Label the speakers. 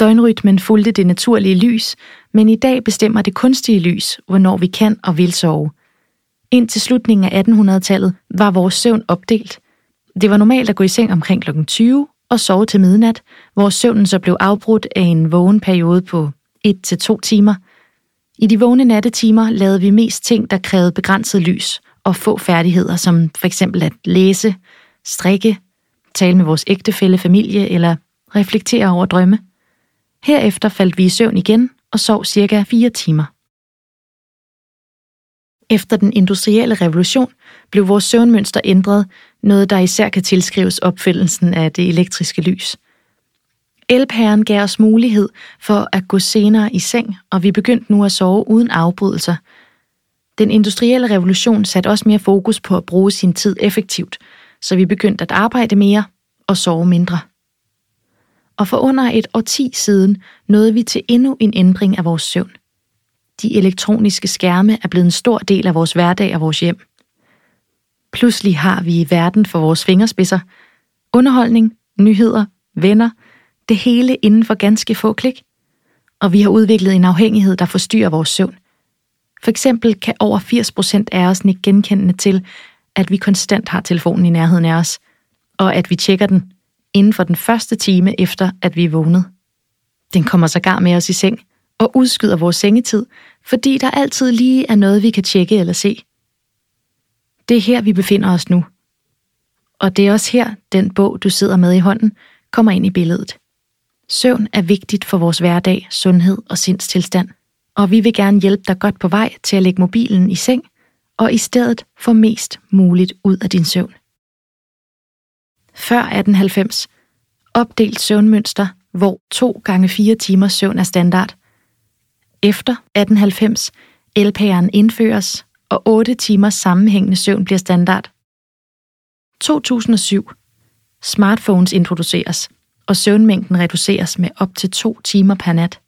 Speaker 1: Døgnrytmen fulgte det naturlige lys, men i dag bestemmer det kunstige lys, hvornår vi kan og vil sove. Indtil slutningen af 1800-tallet var vores søvn opdelt. Det var normalt at gå i seng omkring kl. 20 og sove til midnat, hvor søvnen så blev afbrudt af en vågen periode på 1-2 timer. I de vågne nattetimer lavede vi mest ting, der krævede begrænset lys og få færdigheder, som for eksempel at læse, strikke, tale med vores ægtefælle, familie eller reflektere over drømme. Herefter faldt vi i søvn igen og sov cirka 4 timer. Efter den industrielle revolution blev vores søvnmønster ændret, noget der især kan tilskrives opfindelsen af det elektriske lys. Elpæren gav os mulighed for at gå senere i seng, og vi begyndte nu at sove uden afbrydelser. Den industrielle revolution satte også mere fokus på at bruge sin tid effektivt, så vi begyndte at arbejde mere og sove mindre. Og for under et årti siden nåede vi til endnu en ændring af vores søvn. De elektroniske skærme er blevet en stor del af vores hverdag og vores hjem. Pludselig har vi verden for vores fingerspidser. Underholdning, nyheder, venner, det hele inden for ganske få klik. Og vi har udviklet en afhængighed, der forstyrrer vores søvn. For eksempel kan over 80% af os ikke genkendende til, at vi konstant har telefonen i nærheden af os, og at vi tjekker den inden for den første time efter, at vi er vågnet. Den kommer sågar med os i seng og udskyder vores sengetid, fordi der altid lige er noget, vi kan tjekke eller se. Det er her, vi befinder os nu. Og det er også her, den bog, du sidder med i hånden, kommer ind i billedet. Søvn er vigtigt for vores hverdag, sundhed og sindstilstand, og vi vil gerne hjælpe dig godt på vej til at lægge mobilen i seng, og i stedet få mest muligt ud af din søvn. Før 1890 opdelt søvnmønster, hvor 2 gange 4 timers søvn er standard. Efter 1890 LPR'en indføres, og 8 timers sammenhængende søvn bliver standard. 2007 Smartphones introduceres, og søvnmængden reduceres med op til 2 timer per nat.